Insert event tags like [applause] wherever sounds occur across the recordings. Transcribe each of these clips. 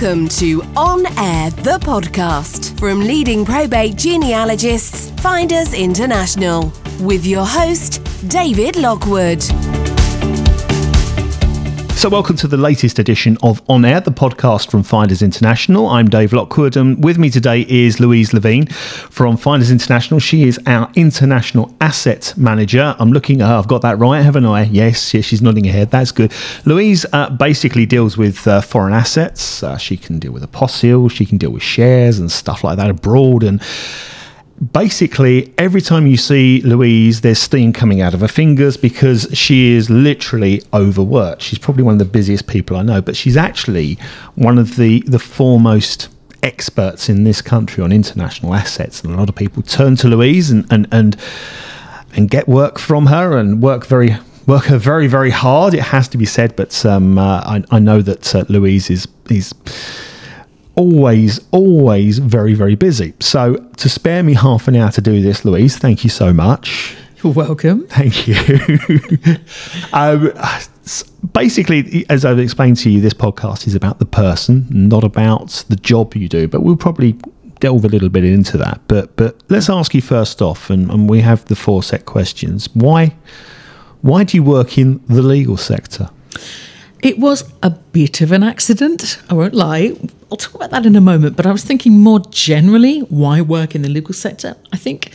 Welcome to On Air, the podcast from leading probate genealogists, Finders International, with your host, David Lockwood. So, welcome to the latest edition of On Air, the podcast from Finders International. I'm Dave Lockwood, and with me today is Louise Levene from Finders International. She is our international asset manager. I'm looking at her, I've got that right, haven't I? Yes, yes, she's nodding her head. That's good. Louise uh, basically deals with uh, foreign assets. Uh, she can deal with apostille, she can deal with shares and stuff like that abroad. And basically every time you see Louise, there's steam coming out of her fingers because she is literally overworked. She's probably one of the busiest people I know, but she's actually one of the the foremost experts in this country on international assets. And a lot of people turn to Louise and and and, and get work from her and work very work her very very hard. It has to be said, but um, uh, I, I know that uh, Louise is is always, always very, very busy. So to spare me half an hour to do this, Louise, thank you so much. You're welcome. Thank you. [laughs] um, basically, as I've explained to you, this podcast is about the person, not about the job you do. But we'll probably delve a little bit into that. But but let's ask you first off, and, and we have the four set questions. Why why do you work in the legal sector? It was a bit of an accident, I won't lie. I'll talk about that in a moment, but I was thinking more generally why work in the legal sector? I think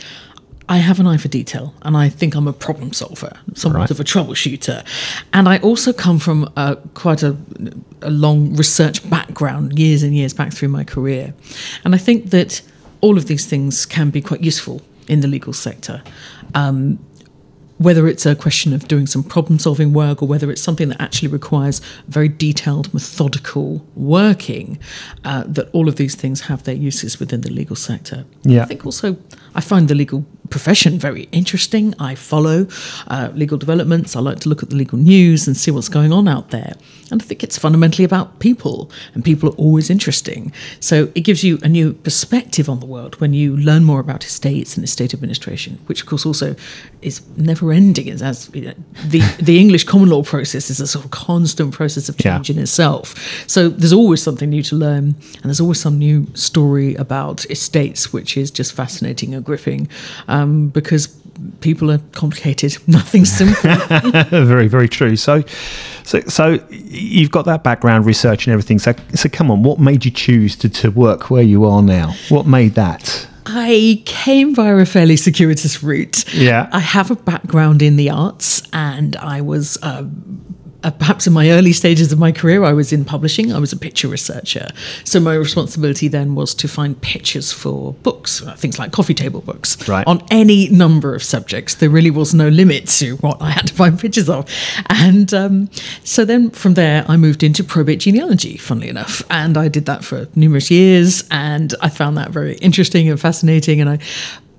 I have an eye for detail and I think I'm a problem solver, somewhat right. of a troubleshooter. And I also come from uh, quite a, a long research background, years and years back through my career. And I think that all of these things can be quite useful in the legal sector. Um, whether it's a question of doing some problem solving work or whether it's something that actually requires very detailed, methodical working, uh, that all of these things have their uses within the legal sector. Yeah. I think also I find the legal profession very interesting. I follow uh, legal developments. I like to look at the legal news and see what's going on out there. And I think it's fundamentally about people, and people are always interesting. So it gives you a new perspective on the world when you learn more about estates and estate administration, which of course also is never ending. As you know, the the English common law process is a sort of constant process of change yeah. in itself. So there's always something new to learn, and there's always some new story about estates, which is just fascinating and gripping. Um, because people are complicated. [laughs] Nothing simple. [laughs] very, very true. So, so, so you've got that background, research, and everything. So, so come on, what made you choose to, to work where you are now? What made that? I came via a fairly circuitous route. Yeah. I have a background in the arts and I was uh, uh, perhaps in my early stages of my career, I was in publishing. I was a picture researcher. So my responsibility then was to find pictures for books, uh, things like coffee table books, right. on any number of subjects. There really was no limit to what I had to find pictures of. And um, so then from there, I moved into probate genealogy, funnily enough. And I did that for numerous years. And I found that very interesting and fascinating. And I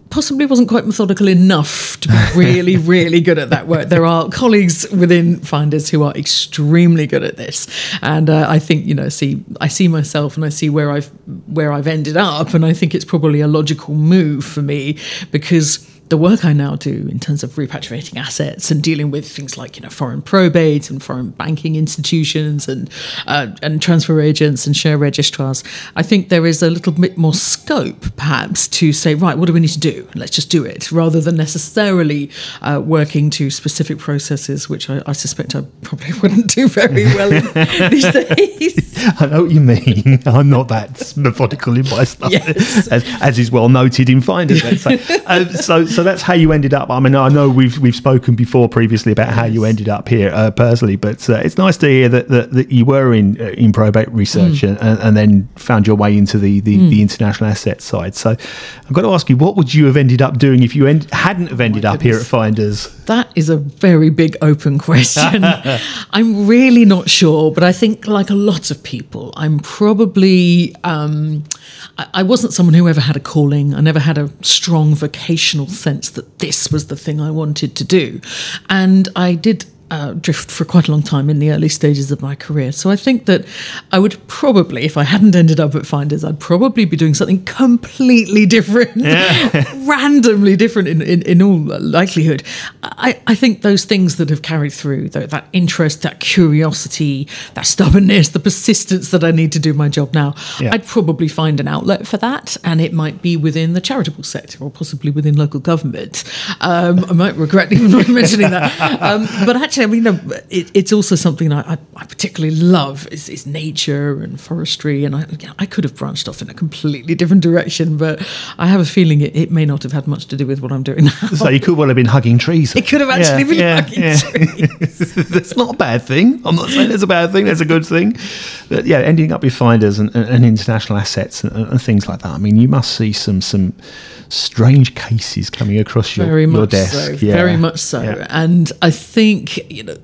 possibly wasn't quite methodical enough to be really, [laughs] really good at that work. There are colleagues within Finders who are extremely good at this, and uh, I think you know, see, I see myself and I see where I've where I've ended up, and I think it's probably a logical move for me because the work I now do in terms of repatriating assets and dealing with things like you know foreign probates and foreign banking institutions and uh, and transfer agents and share registrars, I think there is a little bit more scope perhaps to say right, what do we need to do? Let's just do it rather than necessarily uh, working to specific processes, which I, I, suspect I probably [laughs] wouldn't do very well [laughs] these days. I know what you mean. [laughs] I'm not that methodical in my stuff, yes. as, as, is well noted in Finders. Uh, so so that's how you ended up. I mean, I know we've we've spoken before previously about how you ended up here uh, personally, but uh, it's nice to hear that, that, that you were in uh, in probate research mm. and, and, then found your way into the the, mm. the, international asset side. So I've got to ask you, what would you have ended up doing if you end, hadn't have ended oh up goodness. here at Finders? That is a very big open question. [laughs] I'm really not sure, but I think like a lot of people, I'm probably. Um, I, wasn't someone who ever had a calling. I never had a strong vocational sense that this was the thing I wanted to do. And I did uh, drift for quite a long time in the early stages of my career. So I think that I would probably, if I hadn't ended up at Finders, I'd probably be doing something completely different, yeah. [laughs] randomly different in, in, in, all likelihood. I, I think those things that have carried through, though, that interest, that curiosity, that stubbornness, the persistence that I need to do my job now, Yeah. I'd probably find an outlet for that. And it might be within the charitable sector or possibly within local government. Um, I might regret even [laughs] mentioning that. Um, but actually, I mean, it, it's also something I, I, I particularly love is, is nature and forestry. And I, you know, I could have branched off in a completely different direction, but I have a feeling it, it may not have had much to do with what I'm doing now. So you could well have been hugging trees. It could have actually been hugging trees. [laughs] That's not a bad thing. I'm not saying it's a bad thing. That's a good thing. But yeah, ending up with finders and, and, and international assets and, and things like that. I mean, you must see some some strange cases coming across your, very your desk. so Yeah. very much so Yeah. and i think you know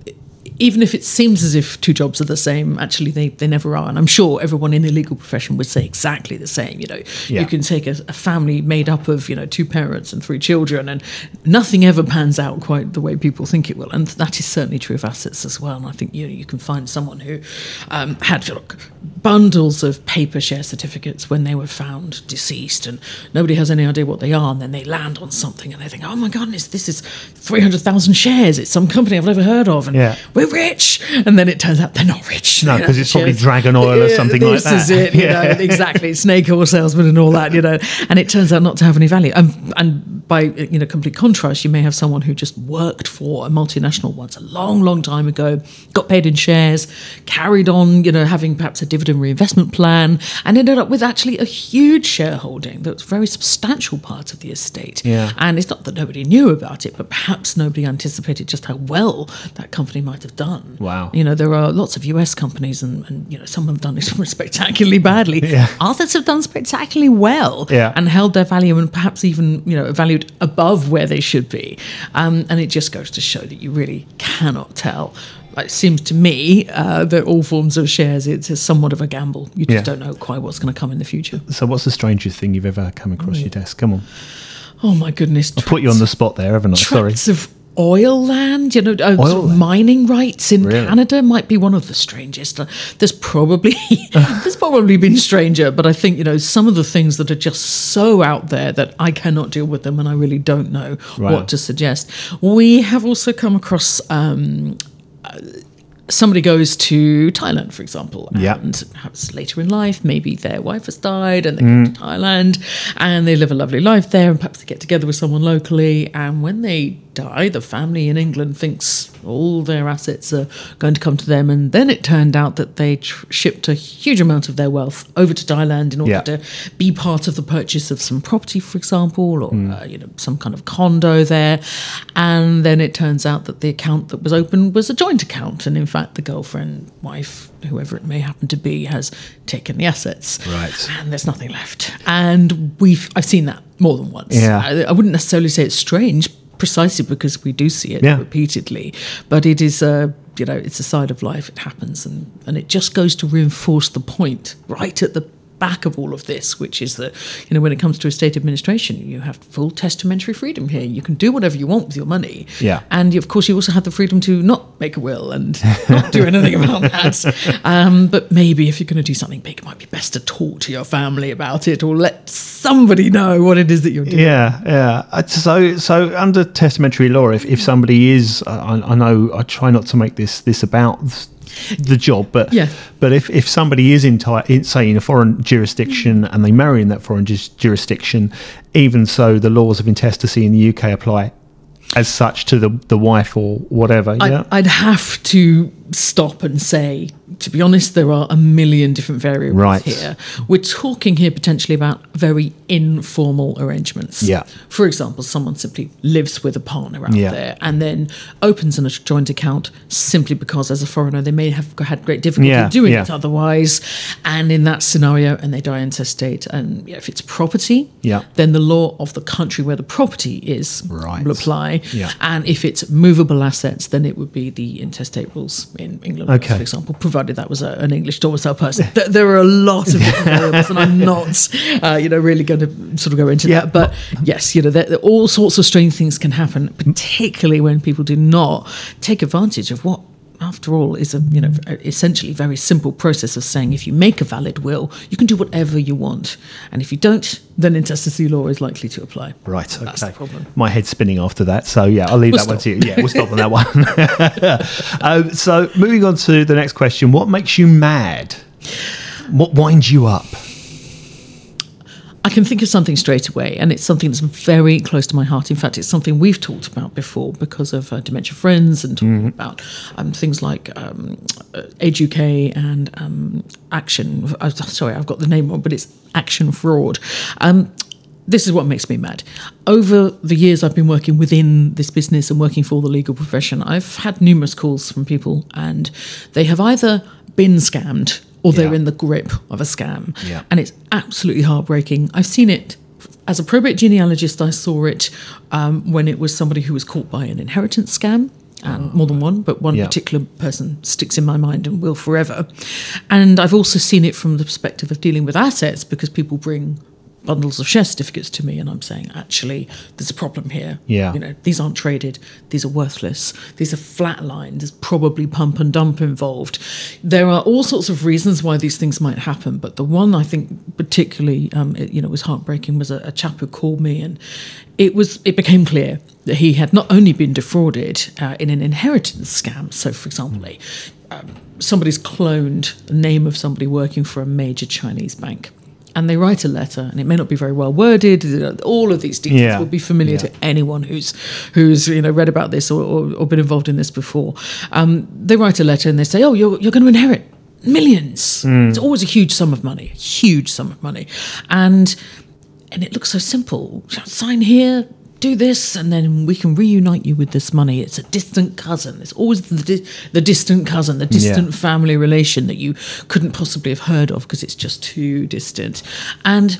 even if it seems as if two jobs are the same, actually they, they never are. And I'm sure everyone in the legal profession would say exactly the same. You know, Yeah. you can take a, a family made up of, you know, two parents and three children and nothing ever pans out quite the way people think it will. And that is certainly true of assets as well. And I think, you know, you can find someone who um, had look, bundles of paper share certificates when they were found deceased and nobody has any idea what they are. And then they land on something and they think, oh my goodness, this is 300,000 shares. It's some company I've never heard of. And Yeah. we're rich. And then it turns out they're not rich. No, because it's probably Dragon Oil or something like that. this is it, you [laughs] know, exactly. Snake oil salesman and all that, you know. And it turns out not to have any value. Um, and by, you know, complete contrast, you may have someone who just worked for a multinational once a long, long time ago, got paid in shares, carried on, you know, having perhaps a dividend reinvestment plan, and ended up with actually a huge shareholding that was a very substantial part of the estate. Yeah. And it's not that nobody knew about it, but perhaps nobody anticipated just how well that company might have done. Wow. You know, there are lots of US companies, and, and you know, some have done it [laughs] spectacularly badly. Yeah. Others have done spectacularly well Yeah. and held their value and perhaps even, you know, valued above where they should be. Um, and it just goes to show that you really cannot tell. It seems to me uh, that all forms of shares, it's a somewhat of a gamble. You just Yeah. don't know quite what's going to come in the future. So what's the strangest thing you've ever come across your desk? Come on. Oh my goodness. I put you on the spot there, haven't I? Sorry. of oil land, you know, uh, Oil sort land? mining rights in Really? Canada might be one of the strangest. Uh, There's probably [laughs] there's probably been stranger, but I think you know some of the things that are just so out there that I cannot deal with them, and I really don't know Wow. what to suggest. We have also come across. Um, somebody goes to Thailand, for example, and perhaps later in life, maybe their wife has died and they go to Thailand and they live a lovely life there, and perhaps they get together with someone locally. And when they die, the family in England thinks all their assets are going to come to them. And then it turned out that they tr- shipped a huge amount of their wealth over to Thailand in order Yeah. to be part of the purchase of some property, for example, or uh, you know some kind of condo there. And then it turns out that the account that was open was a joint account, and in fact, the girlfriend, wife, whoever it may happen to be, has taken the assets. Right. And there's nothing left. And we've I've seen that more than once. Yeah. I, I wouldn't necessarily say it's strange. Precisely because we do see it Yeah. repeatedly, but it is a you know it's a side of life. It happens, and and it just goes to reinforce the point right at the back of all of this, which is that you know when it comes to estate administration, you have full testamentary freedom here. You can do whatever you want with your money, Yeah. and of course you also have the freedom to not make a will and [laughs] not do anything about that. [laughs] Um, but maybe if you're going to do something big, it might be best to talk to your family about it or let somebody know what it is that you're doing. Yeah, yeah. Uh, So, so under testamentary law, if, if somebody is, I, I know, I try not to make this this about the job, but Yeah. but if, if somebody is in, say in a foreign jurisdiction mm. and they marry in that foreign jus- jurisdiction, even so, the laws of intestacy in the UK apply as such to the the wife or whatever. yeah, I'd, I'd have to stop and say, to be honest, there are a million different variables Right. here. We're talking here potentially about very informal arrangements. Yeah. For example, someone simply lives with a partner out Yeah. there and then opens a joint account simply because, as a foreigner, they may have had great difficulty Yeah, doing yeah. it otherwise. And in that scenario, and they die intestate, and if it's property, Yeah. then the law of the country where the property is Right. will apply. Yeah. And if it's movable assets, then it would be the intestate rules in England, Okay. for example, provided that was a, an English domicile person. There, there are a lot of different [laughs] variables, and I'm not, uh, you know, really going to sort of go into Yeah, that. But yes, you know, there, there- all sorts of strange things can happen, particularly when people do not take advantage of what after all, is a you know essentially very simple process of saying if you make a valid will, you can do whatever you want, and if you don't, then intestacy law is likely to apply. Right. Okay. That's the problem. My head's spinning after that. So yeah, I'll leave We'll that one to you. Yeah, we'll stop on that one. [laughs] [laughs] um, so moving on to the next question: What makes you mad? What winds you up? I can think of something straight away, and it's something that's very close to my heart. In fact, it's something we've talked about before because of uh, Dementia Friends and talking about um, things like um, uh, Age UK and um, Action. Uh, sorry, I've got the name wrong, but it's Action Fraud. Um, this is what makes me mad. Over the years I've been working within this business and working for the legal profession, I've had numerous calls from people, and they have either been scammed or they're Yeah. in the grip of a scam. Yeah. And it's absolutely heartbreaking. I've seen it as a probate genealogist, I saw it um, when it was somebody who was caught by an inheritance scam. And more than one, but one Yeah. particular person sticks in my mind and will forever. And I've also seen it from the perspective of dealing with assets because people bring bundles of share certificates to me and I'm saying, actually, there's a problem here. Yeah. You know, these aren't traded, these are worthless, these are flatlined, there's probably pump and dump involved. There are all sorts of reasons why these things might happen, but the one I think particularly, um, it, you know, was heartbreaking was a, a chap who called me and it was it became clear that he had not only been defrauded uh, in an inheritance scam. So, for example, a, um, somebody's cloned the name of somebody working for a major Chinese bank. And they write a letter, and it may not be very well worded. All of these details Yeah. will be familiar Yeah. to anyone who's who's you know read about this or, or, or been involved in this before. Um, they write a letter and they say, "Oh, you're you're going to inherit millions. It's always a huge sum of money, huge sum of money, and and it looks so simple. Sign here, do this, and then we can reunite you with this money. It's a distant cousin. It's always the, di- the distant cousin, the distant family relation that you couldn't possibly have heard of because it's just too distant. And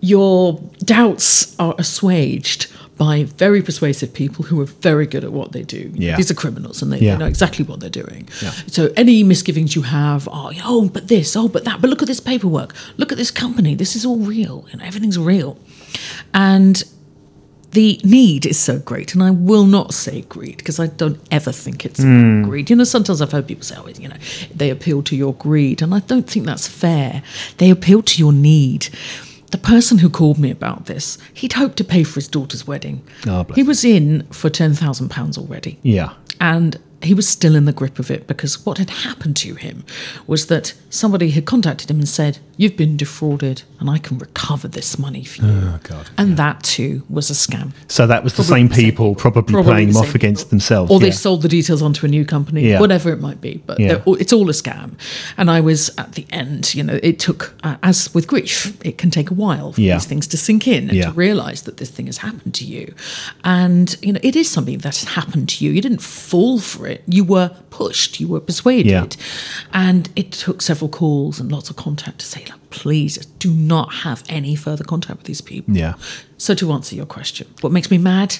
your doubts are assuaged by very persuasive people who are very good at what they do. Yeah. These are criminals and they, Yeah. they know exactly what they're doing. Yeah. So any misgivings you have are, oh, but this, oh, but that, but look at this paperwork, look at this company, this is all real, and everything's real. And the need is so great, and I will not say greed because I don't ever think it's Hmm. greed. You know, sometimes I've heard people say, "Oh, you know, they appeal to your greed," and I don't think that's fair. They appeal to your need. The person who called me about this, he'd hoped to pay for his daughter's wedding. Oh, he was in for ten thousand pounds already Yeah. and he was still in the grip of it because what had happened to him was that somebody had contacted him and said, You've been defrauded and I can recover this money for you. Oh God. And that too was a scam. So that was the Probably same the same people probably, Probably playing the them off against people. themselves. Or they sold the details onto a new company, Yeah. whatever it might be. But Yeah. all- it's all a scam. And I was at the end, you know, it took, uh, as with grief, it can take a while for Yeah. these things to sink in and Yeah. to realize that this thing has happened to you. And, you know, it is something that has happened to you. You didn't fall for it, you were pushed, you were persuaded. Yeah. And it took several calls and lots of contact to say, like, please do not have any further contact with these people. Yeah. So to answer your question, what makes me mad?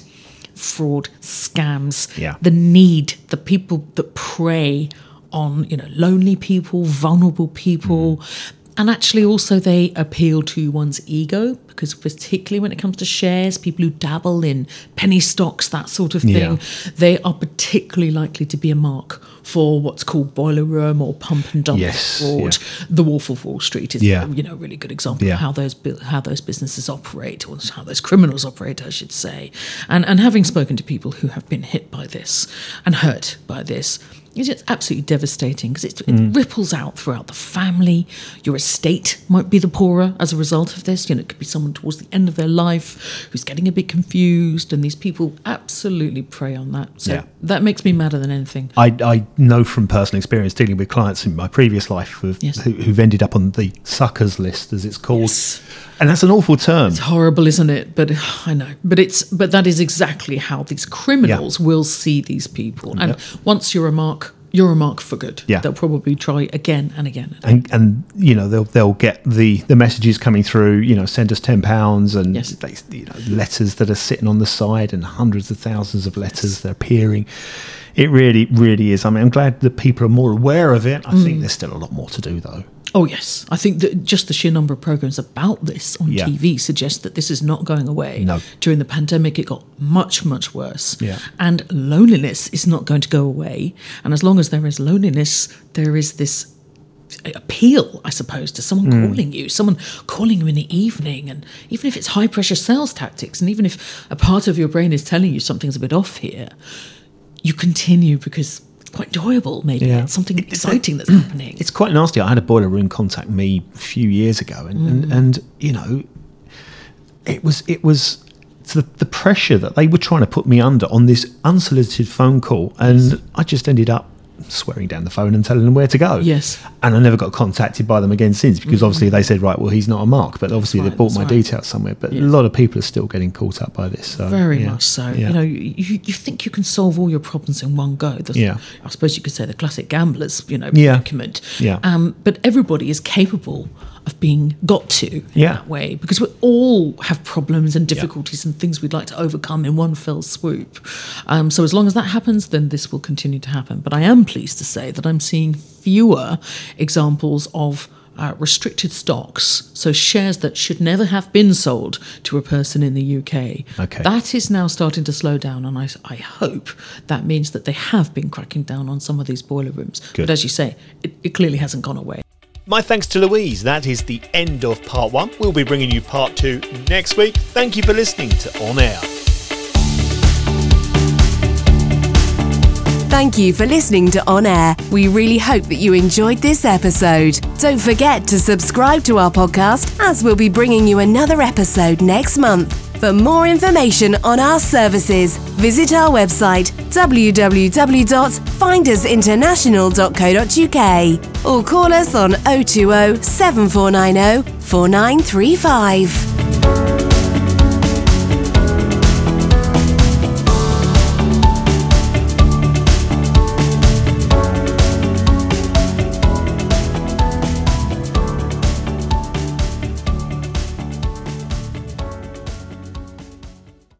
Fraud, scams, Yeah. the need, the people that prey on, you know, lonely people, vulnerable people. Mm-hmm. And actually, also, they appeal to one's ego because, particularly when it comes to shares, people who dabble in penny stocks, that sort of thing, Yeah. they are particularly likely to be a mark for what's called boiler room or pump and dump Yes, fraud. The Wolf of Wall Street is, Yeah. you know, a really good example Yeah. of how those how those businesses operate, or how those criminals operate, I should say. And and having spoken to people who have been hit by this and hurt by this, it's just absolutely devastating because it, Mm. it ripples out throughout the family. Your estate might be the poorer as a result of this. You know, it could be someone towards the end of their life who's getting a bit confused, and these people absolutely prey on that. So Yeah. that makes me madder than anything. I, I know from personal experience dealing with clients in my previous life who've, Yes. who, who've ended up on the suckers list, as it's called. Yes. And that's an awful term. It's horrible, isn't it? But [sighs] I know. But it's but that is exactly how these criminals will see these people. And once you're a mark, you're a mark for good. Yeah. They'll probably try again and again. and, and you know they'll they'll get the the messages coming through you know send us 10 pounds and Yes. they, you know letters that are sitting on the side and hundreds of thousands of letters that are appearing it really really is i mean i'm glad that people are more aware of it i Mm. think there's still a lot more to do though Oh yes, I think that just the sheer number of programs about this on Yeah. TV suggests that this is not going away. No. During the pandemic, it got much much worse. Yeah. And loneliness is not going to go away. And as long as there is loneliness, there is this appeal, I suppose, to someone Hmm. calling you, someone calling you in the evening, and even if it's high pressure sales tactics, and even if a part of your brain is telling you something's a bit off here, you continue because quite enjoyable. Maybe Yeah. it's something It's- exciting that's happening. [clears throat] It's quite nasty. I had a boiler room contact me a few years ago, and and, mm. and you know, it was it was the the pressure that they were trying to put me under on this unsolicited phone call, and I just ended up swearing down the phone and telling them where to go. Yes. and I never got contacted by them again since because obviously they said right, well, he's not a mark, but obviously Right, they bought my right. details somewhere. But a lot of people are still getting caught up by this. So, Very yeah. much so. Yeah. You know, you, you think you can solve all your problems in one go. The, Yeah. I suppose you could say the classic gambler's, you know, Yeah. predicament. Yeah. Um, but everybody is capable of being got to in Yeah. that way because we all have problems and difficulties and things we'd like to overcome in one fell swoop. Um, so as long as that happens, then this will continue to happen. But I am pleased to say that I'm seeing fewer examples of uh, restricted stocks, so shares that should never have been sold to a person in the UK. Okay. That is now starting to slow down, and I, I hope that means that they have been cracking down on some of these boiler rooms. Good. But as you say, it, it clearly hasn't gone away. My thanks to Louise. That is the end of part one. We'll be bringing you part two next week. Thank you for listening to On Air. Thank you for listening to On Air. We really hope that you enjoyed this episode. Don't forget to subscribe to our podcast as we'll be bringing you another episode next month. For more information on our services, visit our website www.findersinternational.co.uk or call us on 020 7490 4935.